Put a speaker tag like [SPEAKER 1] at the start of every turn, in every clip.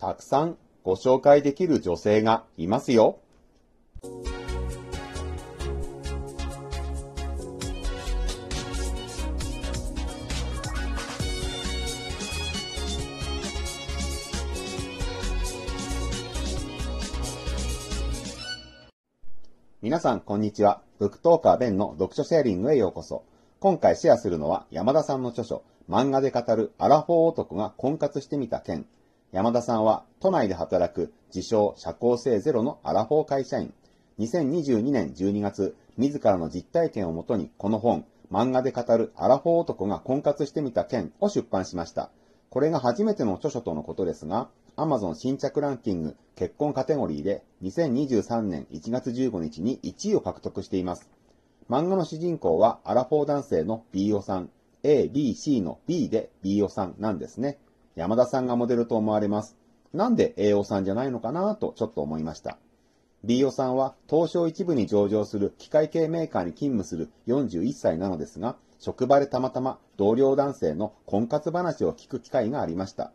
[SPEAKER 1] たくさんご紹介できる女性がいますよ。皆さん、こんにちは。ブックトーカーベンの読書シェアリングへようこそ。今回シェアするのは山田さんの著書、漫画で語るアラフォー男が婚活してみた件。山田さんは都内で働く自称社交性ゼロのアラフォー会社員。2022年12月、自らの実体験をもとにこの本、漫画で語るアラフォー男が婚活してみた件を出版しました。これが初めての著書とのことですが、Amazon 新着ランキング結婚カテゴリーで2023年1月15日に1位を獲得しています。漫画の主人公はアラフォー男性の B オさん、A、B、C の B で B オさんなんですね。山田さんがモデルと思われます。なんで A オさんじゃないのかなとちょっと思いました。B オさんは東証一部に上場する機械系メーカーに勤務する41歳なのですが、職場でたまたま同僚男性の婚活話を聞く機会がありました。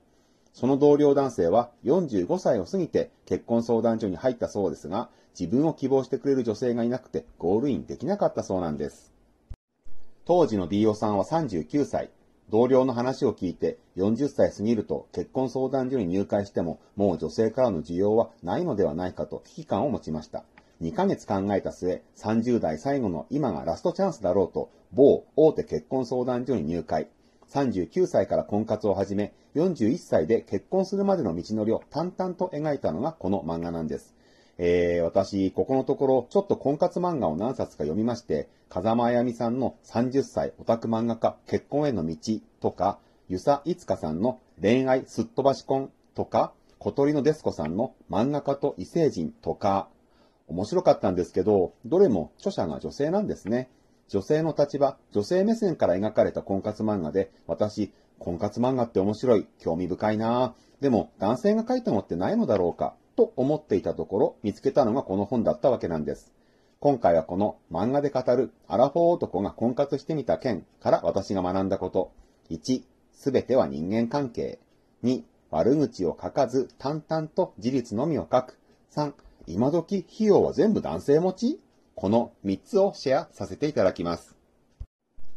[SPEAKER 1] その同僚男性は45歳を過ぎて結婚相談所に入ったそうですが、自分を希望してくれる女性がいなくてゴールインできなかったそうなんです。当時の DO さんは39歳。同僚の話を聞いて40歳過ぎると結婚相談所に入会してももう女性からの需要はないのではないかと危機感を持ちました。2ヶ月考えた末、30代最後の今がラストチャンスだろうと、某大手結婚相談所に入会。39歳から婚活を始め、41歳で結婚するまでの道のりを淡々と描いたのがこの漫画なんです。えー、私、ここのところ、ちょっと婚活漫画を何冊か読みまして、風間あやみさんの30歳オタク漫画家結婚への道とか、ゆさいつかさんの恋愛すっ飛ばし婚とか、小鳥のデスコさんの漫画家と異星人とか、面白かったんですけど、どれも著者が女性なんですね。女性の立場、女性目線から描かれた婚活漫画で、私、婚活漫画って面白い、興味深いなでも、男性が書いたのってないのだろうか、と思っていたところ、見つけたのがこの本だったわけなんです。今回はこの漫画で語るアラフォー男が婚活してみた件から私が学んだこと。1、すべては人間関係。2、悪口を書かず淡々と事実のみを書く。3、今時費用は全部男性持ち？この3つをシェアさせていただきます。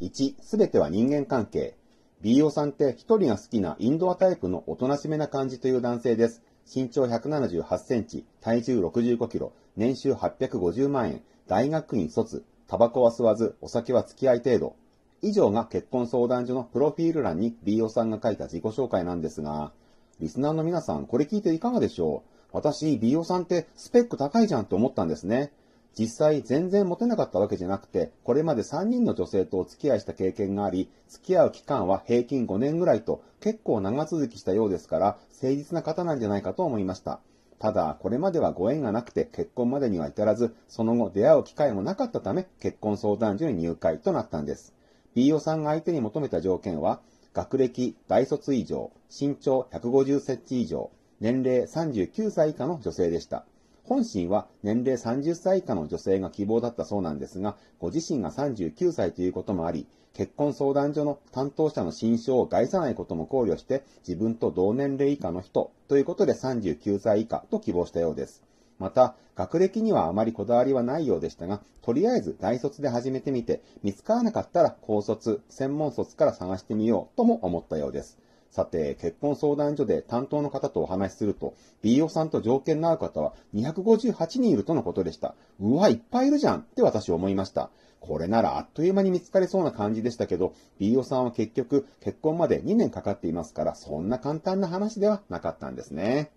[SPEAKER 1] 1、すべては人間関係。BO さんって一人が好きなインドアタイプのおとなしめな感じという男性です。身長178センチ、体重65キロ、年収850万円、大学院卒、タバコは吸わず、お酒は付き合い程度。以上が結婚相談所のプロフィール欄に BO さんが書いた自己紹介なんですが、リスナーの皆さん、これ聞いていかがでしょう？私、BO さんってスペック高いじゃんと思ったんですね。実際全然モテなかったわけじゃなくて、これまで3人の女性とお付き合いした経験があり、付き合う期間は平均5年ぐらいと結構長続きしたようですから、誠実な方なんじゃないかと思いました。ただ、これまではご縁がなくて結婚までには至らず、その後出会う機会もなかったため、結婚相談所に入会となったんです。BO さんが相手に求めた条件は、学歴、大卒以上、身長150センチ以上、年齢39歳以下の女性でした。本心は年齢30歳以下の女性が希望だったそうなんですが、ご自身が39歳ということもあり、結婚相談所の担当者の心象を害さないことも考慮して、自分と同年齢以下の人ということで39歳以下と希望したようです。また、学歴にはあまりこだわりはないようでしたが、とりあえず大卒で始めてみて、見つからなかったら高卒、専門卒から探してみようとも思ったようです。さて、結婚相談所で担当の方とお話しすると、BO さんと条件の合う方は258人いるとのことでした。うわ、いっぱいいるじゃんって私思いました。これならあっという間に見つかりそうな感じでしたけど、BO さんは結局結婚まで2年かかっていますから、そんな簡単な話ではなかったんですね。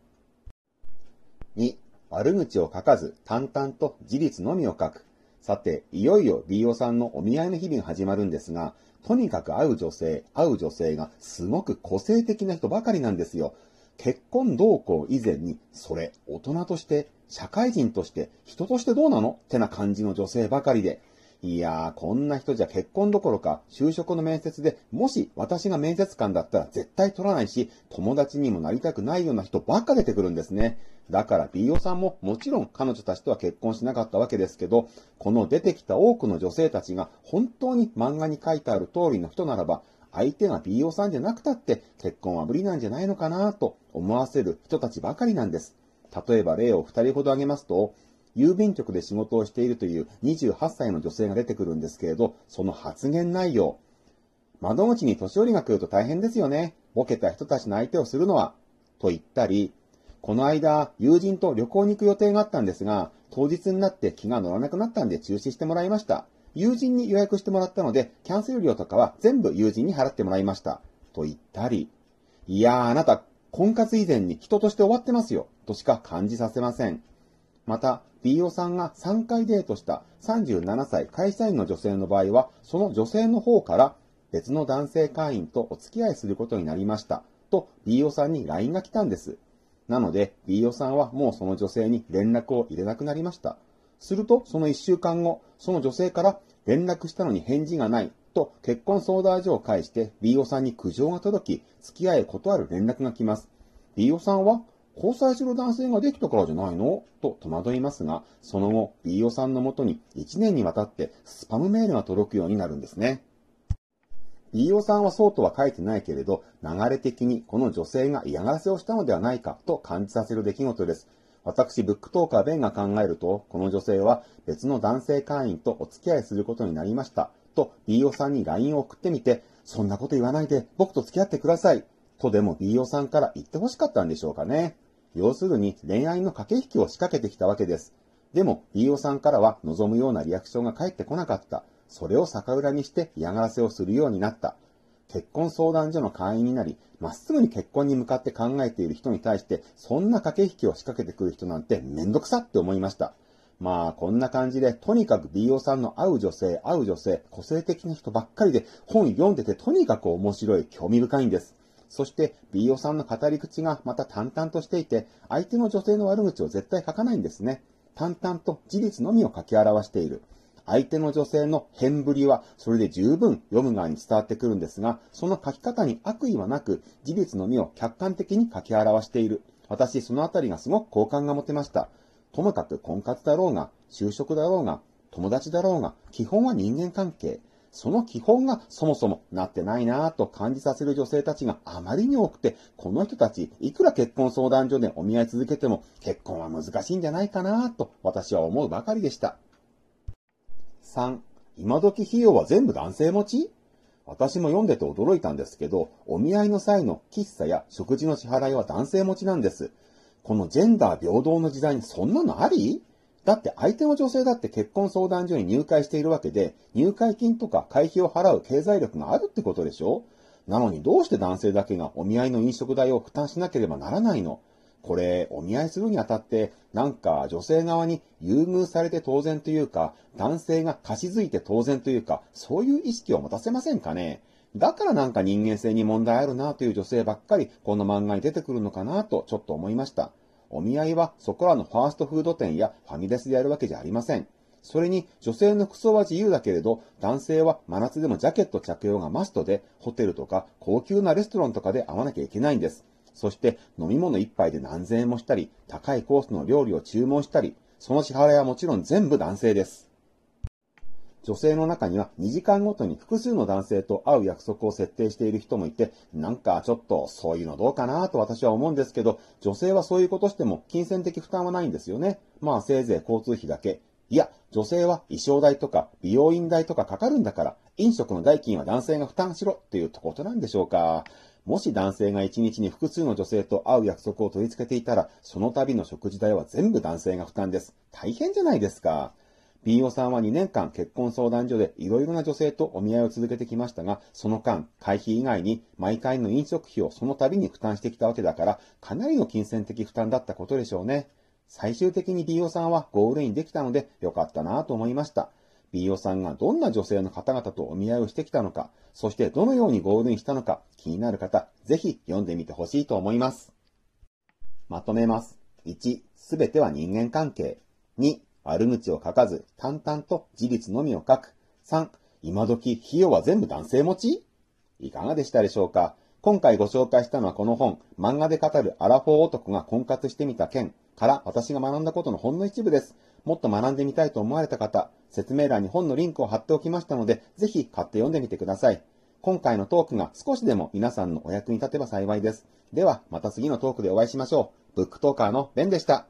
[SPEAKER 1] 2、悪口を書かず淡々と事実のみを書く。さて、いよいよ BO さんのお見合いの日々が始まるんですが、とにかく会う女性、会う女性がすごく個性的な人ばかりなんですよ。結婚同行以前に、それ、大人として、社会人として、人としてどうなの？ってな感じの女性ばかりで、いやー、こんな人じゃ結婚どころか、就職の面接で、もし私が面接官だったら絶対取らないし、友達にもなりたくないような人ばっか出てくるんですね。だから BO さんももちろん彼女たちとは結婚しなかったわけですけど、この出てきた多くの女性たちが本当に漫画に書いてある通りの人ならば、相手が B さんじゃなくたって結婚は無理なんじゃないのかなと思わせる人たちばかりなんです。例えば例を2人ほど挙げますと、郵便局で仕事をしているという28歳の女性が出てくるんですけれど、その発言内容。窓口に年寄りが来ると大変ですよね。ボケた人たちの相手をするのは。と言ったり、この間、友人と旅行に行く予定があったんですが、当日になって気が乗らなくなったんで中止してもらいました。友人に予約してもらったので、キャンセル料とかは全部友人に払ってもらいました。と言ったり、いやーあなた、婚活以前に人として終わってますよ。としか感じさせません。また、B さんが3回デートした37歳会社員の女性の場合は、その女性の方から別の男性会員とお付き合いすることになりました。と B さんに LINE が来たんです。なので、B さんはもうその女性に連絡を入れなくなりました。すると、その1週間後、その女性から連絡したのに返事がないと結婚相談所を介して B さんに苦情が届き、付き合い断る連絡が来ます。B さんは交際する男性ができたからじゃないの？と戸惑いますが、その後、B さんのもとに1年にわたってスパムメールが届くようになるんですね。B さんはそうとは書いてないけれど、流れ的にこの女性が嫌がらせをしたのではないかと感じさせる出来事です。私、ブックトーカーベンが考えると、この女性は別の男性会員とお付き合いすることになりました。と B さんに LINE を送ってみて、そんなこと言わないで僕と付き合ってください。とでも B さんから言ってほしかったんでしょうかね。要するに恋愛の駆け引きを仕掛けてきたわけです。でも、飯尾さんからは望むようなリアクションが返ってこなかった。それを逆恨みして嫌がらせをするようになった。結婚相談所の会員になり、まっすぐに結婚に向かって考えている人に対して、そんな駆け引きを仕掛けてくる人なんてめんどくさって思いました。まあ、こんな感じで、とにかく BO さんの会う女性、会う女性、個性的な人ばっかりで本読んでてとにかく面白い、興味深いんです。そして、B オさんの語り口がまた淡々としていて、相手の女性の悪口を絶対書かないんですね。淡々と事実のみを書き表している。相手の女性の変ぶりは、それで十分読む側に伝わってくるんですが、その書き方に悪意はなく、事実のみを客観的に書き表している。私、そのあたりがすごく好感が持てました。ともかく婚活だろうが、就職だろうが、友達だろうが、基本は人間関係。その基本がそもそもなってないなぁと感じさせる女性たちがあまりに多くて、この人たち、いくら結婚相談所でお見合い続けても結婚は難しいんじゃないかなぁと私は思うばかりでした。3、今時費用は全部男性持ち？私も読んでて驚いたんですけど、お見合いの際の喫茶や食事の支払いは男性持ちなんです。このジェンダー平等の時代にそんなのあり？だって相手の女性だって結婚相談所に入会しているわけで、入会金とか会費を払う経済力があるってことでしょ？なのにどうして男性だけがお見合いの飲食代を負担しなければならないの？これ、お見合いするにあたって、なんか女性側に優遇されて当然というか、男性が貸し付いて当然というか、そういう意識を持たせませんかね？だからなんか人間性に問題あるなという女性ばっかり、この漫画に出てくるのかなとちょっと思いました。お見合いはそこらのファーストフード店やファミレスでやるわけじゃありません。それに女性の服装は自由だけれど、男性は真夏でもジャケット着用がマストで、ホテルとか高級なレストランとかで会わなきゃいけないんです。そして飲み物一杯で何千円もしたり、高いコースの料理を注文したり、その支払いはもちろん全部男性です。女性の中には2時間ごとに複数の男性と会う約束を設定している人もいて、なんかちょっとそういうのどうかなと私は思うんですけど、女性はそういうことしても金銭的負担はないんですよね。まあせいぜい交通費だけ。いや、女性は衣装代とか美容院代とかかかるんだから、飲食の代金は男性が負担しろっていうとことなんでしょうか。もし男性が1日に複数の女性と会う約束を取り付けていたら、その度の食事代は全部男性が負担です。大変じゃないですか。B.O. さんは2年間結婚相談所でいろいろな女性とお見合いを続けてきましたが、その間、会費以外に毎回の飲食費をその度に負担してきたわけだから、かなりの金銭的負担だったことでしょうね。最終的に B.O. さんはゴールインできたのでよかったなと思いました。B.O. さんがどんな女性の方々とお見合いをしてきたのか、そしてどのようにゴールインしたのか気になる方、ぜひ読んでみてほしいと思います。まとめます。1、すべては人間関係。2、悪口を書かず、淡々と事実のみを書く。3、今時、費用は全部男性持ち？いかがでしたでしょうか？今回ご紹介したのはこの本、漫画で語るアラフォー男が婚活してみた件から私が学んだことのほんの一部です。もっと学んでみたいと思われた方、説明欄に本のリンクを貼っておきましたので、ぜひ買って読んでみてください。今回のトークが少しでも皆さんのお役に立てば幸いです。では、また次のトークでお会いしましょう。ブックトーカーのベンでした。